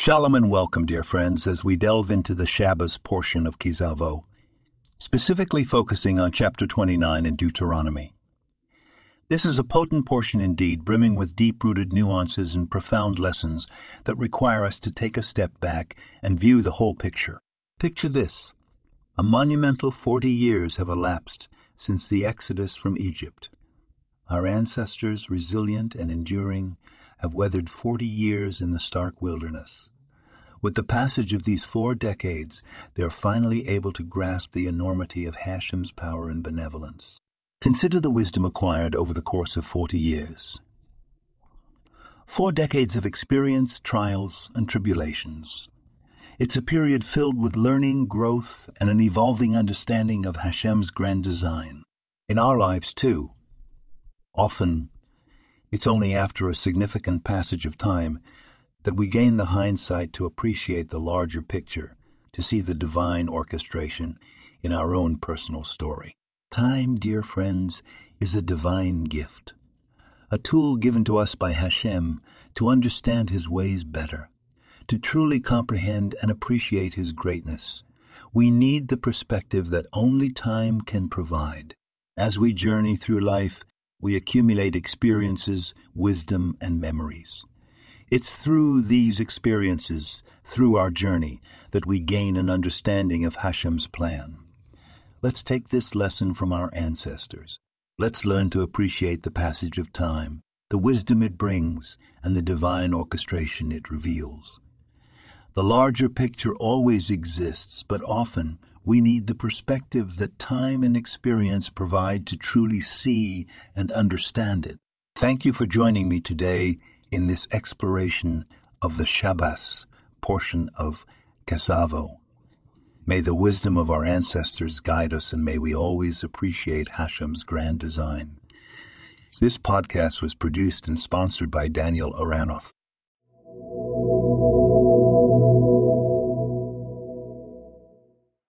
Shalom and welcome, dear friends, as we delve into the Shabbos portion of Ki Savo, specifically focusing on chapter 29 in Deuteronomy. This is a potent portion indeed, brimming with deep rooted nuances and profound lessons that require us to take a step back and view the whole picture. Picture this a monumental 40 years have elapsed since the exodus from Egypt. Our ancestors, resilient and enduring, have weathered 40 years in the stark wilderness. With the passage of these four decades, they are finally able to grasp the enormity of Hashem's power and benevolence. Consider the wisdom acquired over the course of 40 years. Four decades of experience, trials, and tribulations. It's a period filled with learning, growth, and an evolving understanding of Hashem's grand design. In our lives, too. Often, it's only after a significant passage of time that we gain the hindsight to appreciate the larger picture, to see the divine orchestration in our own personal story. Time, dear friends, is a divine gift, a tool given to us by Hashem to understand His ways better, to truly comprehend and appreciate His greatness. We need the perspective that only time can provide. As we journey through life, we accumulate experiences, wisdom, and memories. It's through these experiences, through our journey, that we gain an understanding of Hashem's plan. Let's take this lesson from our ancestors. Let's learn to appreciate the passage of time, the wisdom it brings, and the divine orchestration it reveals. The larger picture always exists, but often we need the perspective that time and experience provide to truly see and understand it. Thank you for joining me today in this exploration of the Shabbos portion of Ki Savo. May the wisdom of our ancestors guide us and may we always appreciate Hashem's grand design. This podcast was produced and sponsored by Daniel Aranoff.